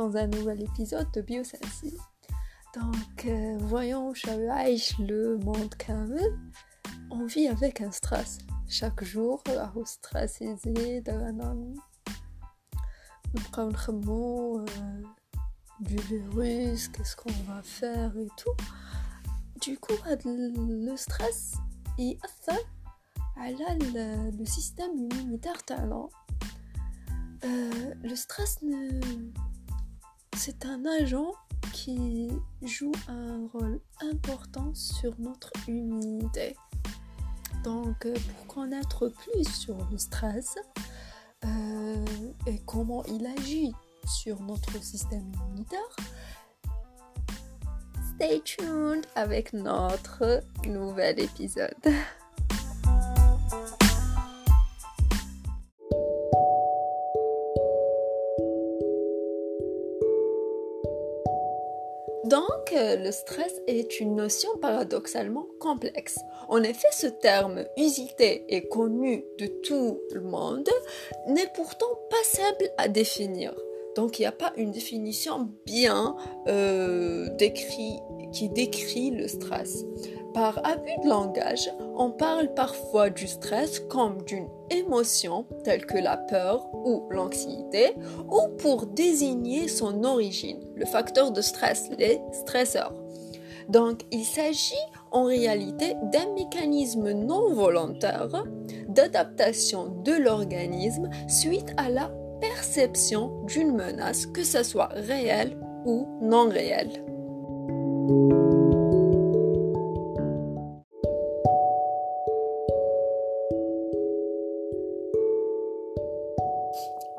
dans un nouvel épisode de Biosensi. Donc, euh, voyons, le monde Kamel, on vit avec un stress. Chaque jour, on stress on du virus, qu'est-ce qu'on va faire et tout. Du coup, bah, le stress, il affecte le système immunitaire talent. Euh, le stress ne c'est un agent qui joue un rôle important sur notre immunité. Donc, euh, pour connaître plus sur le stress euh, et comment il agit sur notre système immunitaire, stay tuned avec notre nouvel épisode. Donc, euh, le stress est une notion paradoxalement complexe. En effet, ce terme usité et connu de tout le monde n'est pourtant pas simple à définir. Donc, il n'y a pas une définition bien euh, qui décrit le stress. Par abus de langage, on parle parfois du stress comme d'une émotion telle que la peur ou l'anxiété, ou pour désigner son origine, le facteur de stress, les stresseurs. Donc il s'agit en réalité d'un mécanisme non volontaire d'adaptation de l'organisme suite à la perception d'une menace, que ce soit réelle ou non réelle.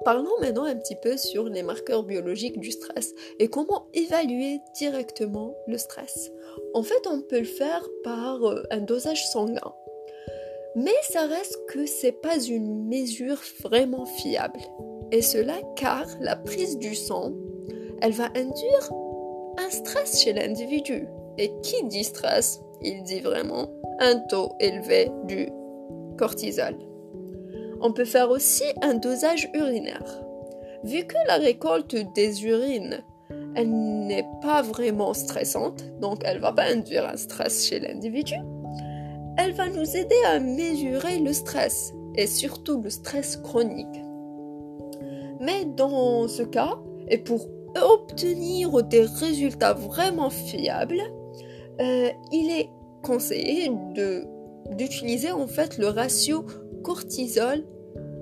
Parlons maintenant un petit peu sur les marqueurs biologiques du stress et comment évaluer directement le stress. En fait, on peut le faire par euh, un dosage sanguin. Mais ça reste que c'est pas une mesure vraiment fiable. Et cela car la prise du sang, elle va induire un stress chez l'individu. Et qui dit stress, il dit vraiment un taux élevé du cortisol. On peut faire aussi un dosage urinaire. Vu que la récolte des urines, elle n'est pas vraiment stressante, donc elle va pas induire un stress chez l'individu, elle va nous aider à mesurer le stress et surtout le stress chronique. Mais dans ce cas, et pour obtenir des résultats vraiment fiables, euh, il est conseillé d'utiliser en fait le ratio cortisol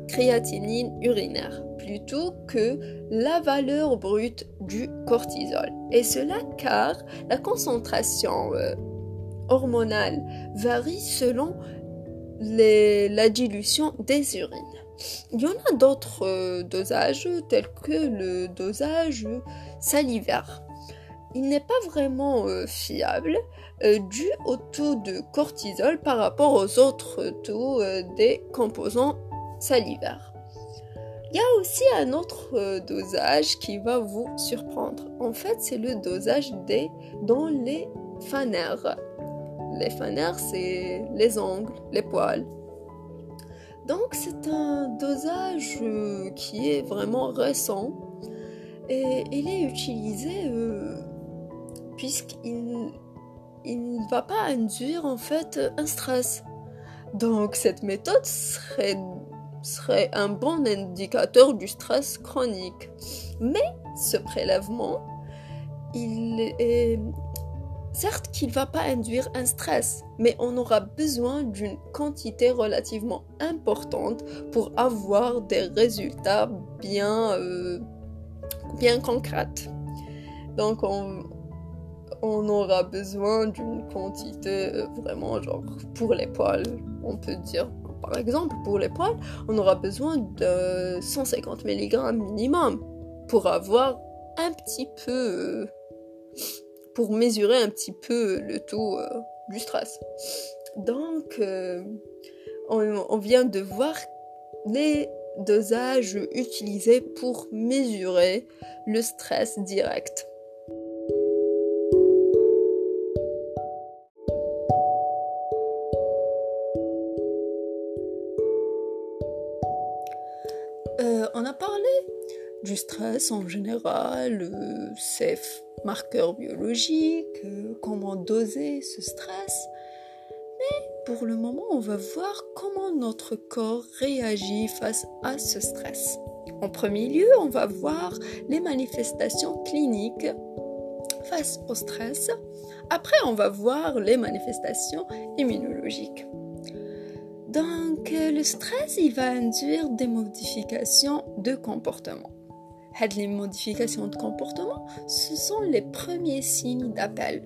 créatinine urinaire plutôt que la valeur brute du cortisol. Et cela car la concentration euh, hormonale varie selon la dilution des urines. Il y en a d'autres euh, dosages tels que le dosage salivaire. Il n'est pas vraiment euh, fiable dû au taux de cortisol par rapport aux autres taux euh, des composants salivaires. Il y a aussi un autre dosage qui va vous surprendre. En fait, c'est le dosage des dans les fanères. Les fanères, c'est les ongles, les poils. Donc, c'est un dosage qui est vraiment récent et il est utilisé puisqu'il il ne va pas induire en fait un stress. Donc cette méthode serait, serait un bon indicateur du stress chronique. Mais ce prélèvement, il est certes qu'il ne va pas induire un stress, mais on aura besoin d'une quantité relativement importante pour avoir des résultats bien, euh, bien concrets. Donc on, on aura besoin d'une quantité euh, vraiment genre pour les poils, on peut dire par exemple pour les poils, on aura besoin de 150 mg minimum pour avoir un petit peu euh, pour mesurer un petit peu le taux euh, du stress. Donc on vient de voir les dosages utilisés pour mesurer le stress direct. Stress en général, ses marqueurs biologiques, comment doser ce stress. Mais pour le moment, on va voir comment notre corps réagit face à ce stress. En premier lieu, on va voir les manifestations cliniques face au stress. Après, on va voir les manifestations immunologiques. Donc, le stress, il va induire des modifications de comportement? Les modifications de comportement, ce sont les premiers signes d'appel.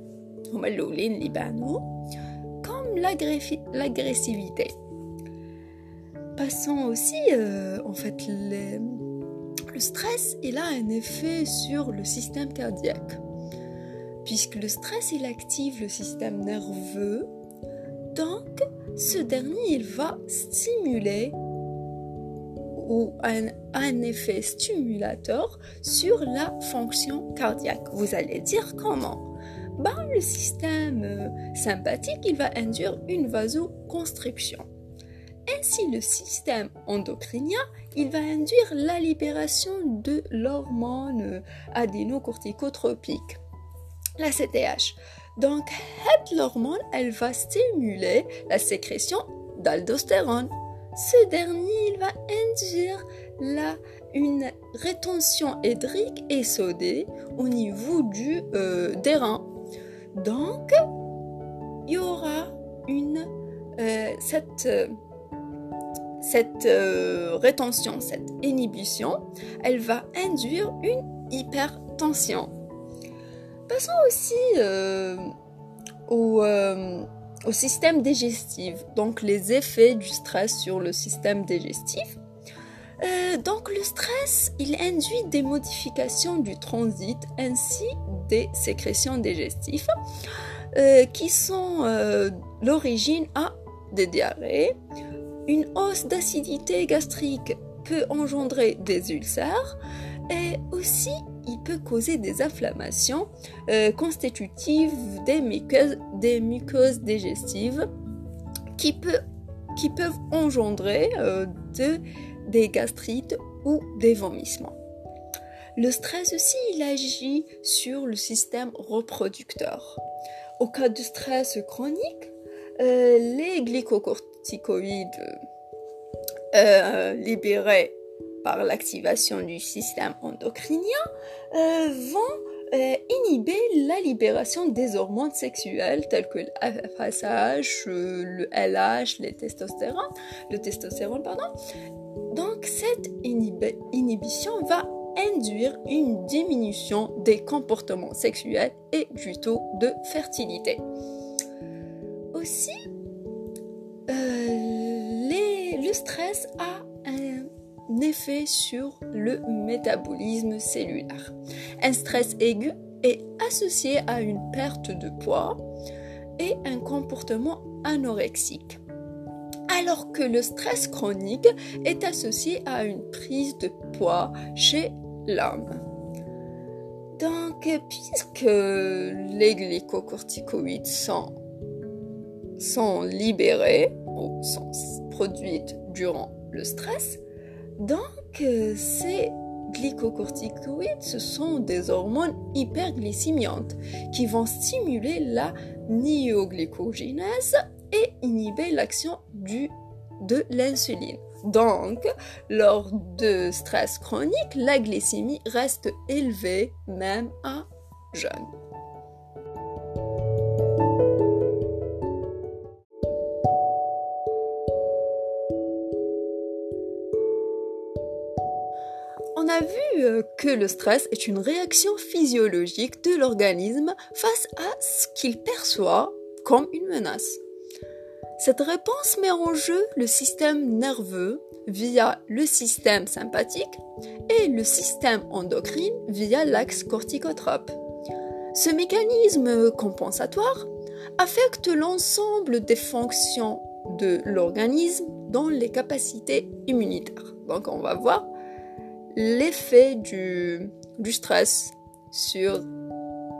comme l'agressivité. Passons aussi, euh, en fait, le stress, il a un effet sur le système cardiaque. Puisque le stress, il active le système nerveux, donc ce dernier, il va stimuler ou un, effet stimulateur sur la fonction cardiaque. Vous allez dire comment? Ben, Le système euh, sympathique, il va induire une vasoconstriction. Ainsi, le système endocrinien, il va induire la libération de l'hormone adénocorticotropique, la CTH. Donc, cette hormone, elle va stimuler la sécrétion d'aldostérone. Ce dernier, il va induire la, une rétention hydrique et sodée au niveau du, euh. Donc, il y aura une, euh, cette, cette euh, rétention, cette inhibition, elle va induire une hypertension. Passons aussi euh, euh, au, système digestif, donc les effets du stress sur le système digestif. Euh, donc le stress, il induit des modifications du transit ainsi des sécrétions digestives qui sont l'origine à des diarrhées. Une hausse d'acidité gastrique peut engendrer des ulcères et aussi il peut causer des inflammations euh, constitutives des muqueuses, des digestives qui, peuvent engendrer euh, de, des gastrites ou des vomissements. Le stress aussi, il agit sur le système reproducteur. Au cas de stress chronique, euh, les glycocorticoïdes libérés par l'activation du système endocrinien euh, vont euh, inhiber la libération des hormones sexuelles telles que le FSH, euh, le LH, le testostérone, le testostérone pardon. Donc cette inhibition va induire une diminution des comportements sexuels et du taux de fertilité. Aussi, le stress a effet sur le métabolisme cellulaire. Un stress aigu est associé à une perte de poids et un comportement anorexique, alors que le stress chronique est associé à une prise de poids chez l'homme. Donc, puisque les glycocorticoïdes sont, sont libérés ou sont produites durant le stress, donc, euh, ces glycocorticoïdes, ce sont des hormones hyperglycémiantes qui vont stimuler la myoglycogénèse et inhiber l'action de l'insuline. Donc, lors de stress chronique, la glycémie reste élevée même à jeune. A vu euh, que le stress est une réaction physiologique de l'organisme face à ce qu'il perçoit comme une menace. Cette réponse met en jeu le système nerveux via le système sympathique et le système endocrine via l'axe corticotrope. Ce mécanisme compensatoire affecte l'ensemble des fonctions de l'organisme dans les capacités immunitaires. Donc on va voir l'effet du, stress sur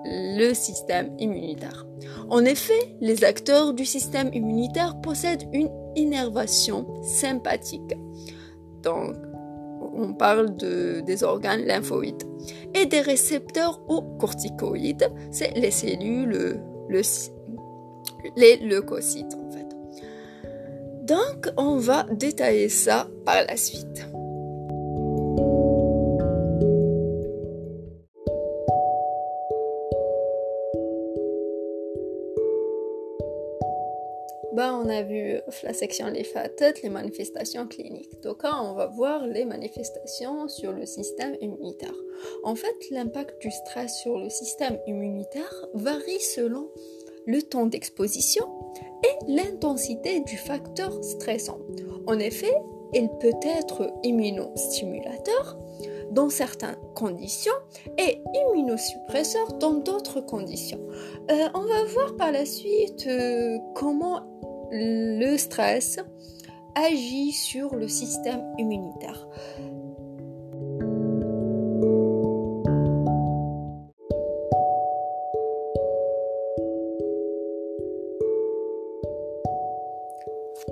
le système immunitaire. En effet, les acteurs du système immunitaire possèdent une innervation sympathique. Donc, on parle de, des organes lymphoïdes. Et des récepteurs aux corticoïdes, c'est les cellules, le, les leucocytes en fait. Donc on va détailler ça par la suite. Bah, on a vu la section les les manifestations cliniques. Donc là, on va voir les manifestations sur le système immunitaire. En fait, l'impact du stress sur le système immunitaire varie selon le temps d'exposition et l'intensité du facteur stressant. En effet, il peut être immunostimulateur dans certaines conditions et immunosuppresseur dans d'autres conditions. Euh, on va voir par la suite euh, comment le stress agit sur le système immunitaire.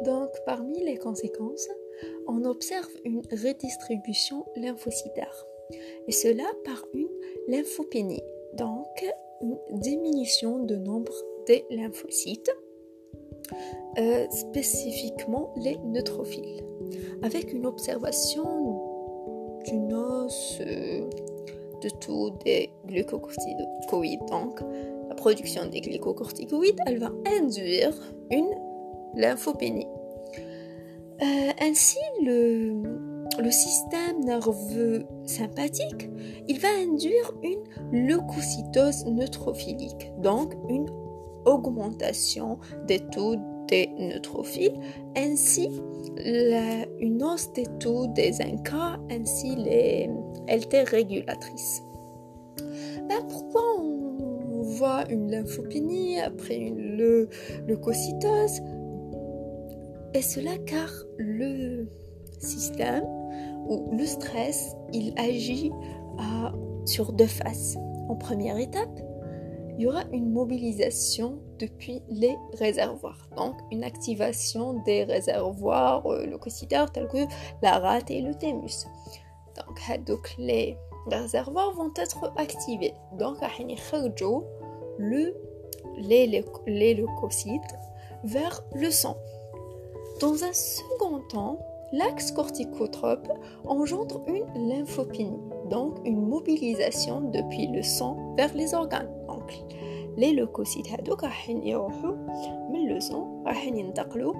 Donc, parmi les conséquences, on observe une redistribution lymphocytaire, et cela par une lymphopénie, donc une diminution de nombre des lymphocytes euh, spécifiquement les neutrophiles, avec une observation d'une hausse euh, de taux des glucocorticoïdes. Donc, la production des glucocorticoïdes, elle va induire une lymphopénie. Euh, ainsi, le, le système nerveux sympathique, il va induire une leucocytose neutrophilique, donc une augmentation des taux des neutrophiles, ainsi une hausse des taux des incas, ainsi les LT régulatrices. Ben, pourquoi on voit une lymphopénie après une leucocytose? Et cela car le système ou le stress, il agit à, sur deux phases. En première étape, il y aura une mobilisation depuis les réservoirs. Donc, une activation des réservoirs euh, leucocytaires tels que la rate et le thymus. Donc, les réservoirs vont être activés. Donc, le, les, les leucocytes vers le sang. Dans un second temps, l'axe corticotrope engendre une lymphopénie, donc une mobilisation depuis le sang vers les organes. Donc, les leucocytes هذوك راحين يروحوا من le sang راحين ينتقلوا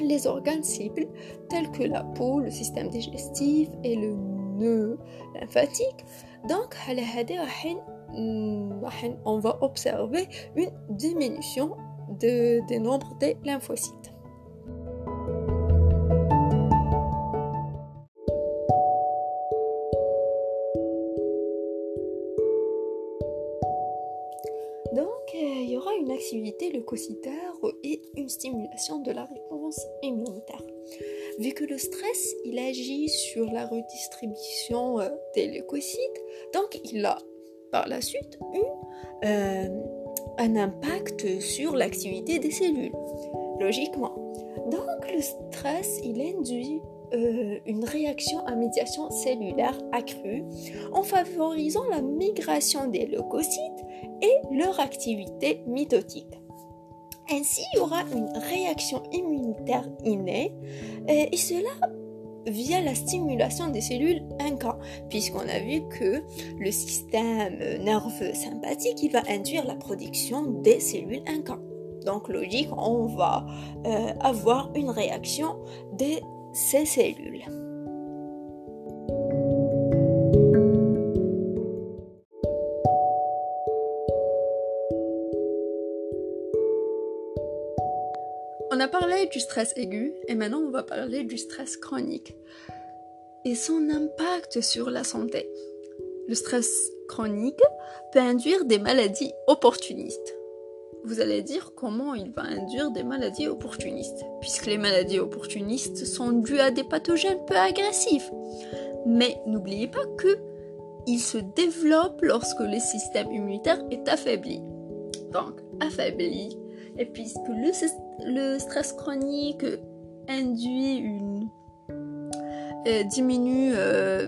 les organes cibles tels que la peau, le système digestif et le nœud lymphatique. Donc, on va observer une diminution de, des nombres des lymphocytes. Leucocytaire et une stimulation de la réponse immunitaire. Vu que le stress, il agit sur la redistribution euh, des leucocytes, donc il a par la suite une, euh, un impact sur l'activité des cellules, logiquement. Donc le stress, il induit euh, une réaction à médiation cellulaire accrue en favorisant la migration des leucocytes et leur activité mitotique. Ainsi, il y aura une réaction immunitaire innée et cela via la stimulation des cellules NK, puisqu'on a vu que le système nerveux sympathique va induire la production des cellules NK. Donc logique, on va euh, avoir une réaction de ces cellules. A parlé du stress aigu et maintenant on va parler du stress chronique et son impact sur la santé. Le stress chronique peut induire des maladies opportunistes. Vous allez dire comment il va induire des maladies opportunistes, puisque les maladies opportunistes sont dues à des pathogènes peu agressifs. Mais n'oubliez pas que il se développe lorsque le système immunitaire est affaibli. Donc, affaibli, et puisque le, le stress chronique induit une, et diminue euh,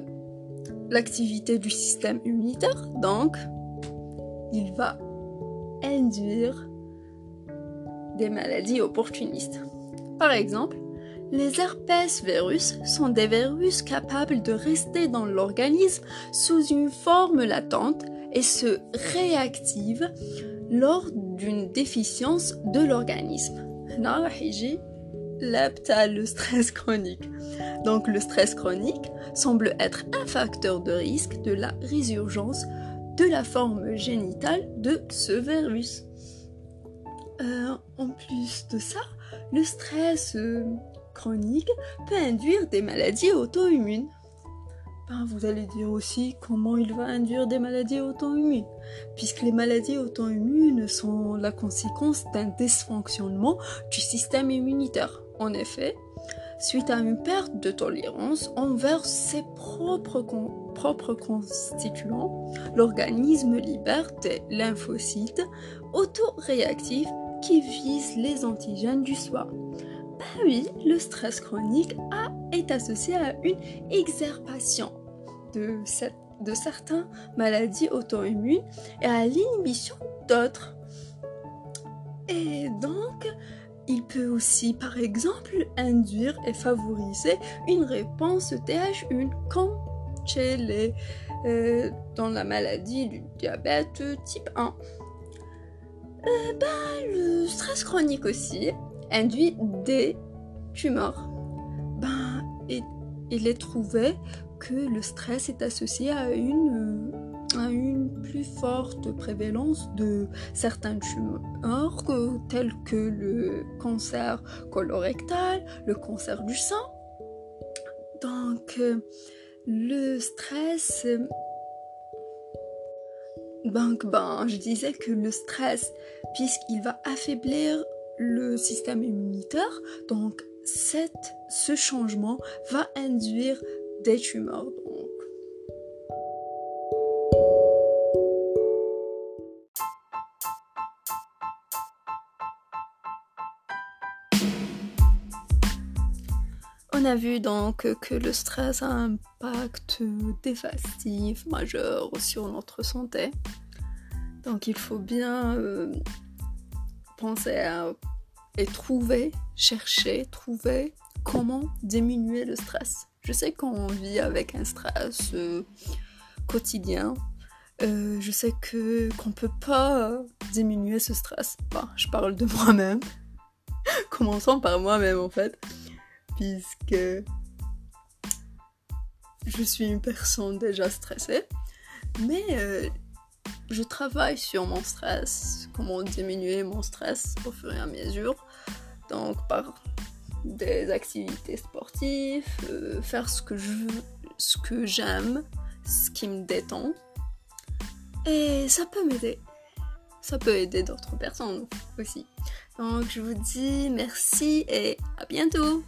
l'activité du système immunitaire, donc il va induire des maladies opportunistes. Par exemple, les herpès virus sont des virus capables de rester dans l'organisme sous une forme latente et se réactivent lors d'une déficience de l'organisme. Le stress chronique. Donc le stress chronique semble être un facteur de risque de la résurgence de la forme génitale de ce virus. Euh, en plus de ça, le stress euh, chronique peut induire des maladies auto-immunes. Ben, vous allez dire aussi comment il va induire des maladies auto-immunes, puisque les maladies auto-immunes sont la conséquence d'un dysfonctionnement du système immunitaire. En effet, suite à une perte de tolérance envers ses propres, propres constituants, l'organisme libère des lymphocytes autoréactifs qui visent les antigènes du soi. Ben oui, le stress chronique a, est associé à une exacerbation de, certaines maladies auto-immunes et à l'inhibition d'autres. Et donc, il peut aussi, par exemple, induire et favoriser une réponse TH1, comme chez les, euh, dans la maladie du diabète type 1. Euh, ben, le stress chronique aussi induit des tumeurs. Ben, il est trouvé le stress est associé à une a une plus forte prévalence de certains tumeurs tels que le cancer colorectal, le cancer du sein. Donc euh, le stress donc ben je disais que le stress puisqu'il va affaiblir le système immunitaire donc cette, ce changement va induire des tumeurs On a vu donc que le stress a un impact dévastif majeur sur notre santé. Donc il faut bien euh, penser à et trouver, chercher, trouver comment diminuer le stress. Je sais qu'on vit avec un stress euh, quotidien. Euh, je sais que qu'on peut pas diminuer ce stress. je parle de moi-même. Commençons par moi-même en fait puisque je suis une personne déjà stressée, mais euh, je travaille sur mon stress, comment diminuer mon stress au fur et à mesure, donc par des activités sportives, euh, faire ce que je ce que j'aime, ce qui me détend, et ça peut m'aider. Ça peut aider d'autres personnes aussi. Donc je vous dis merci et à bientôt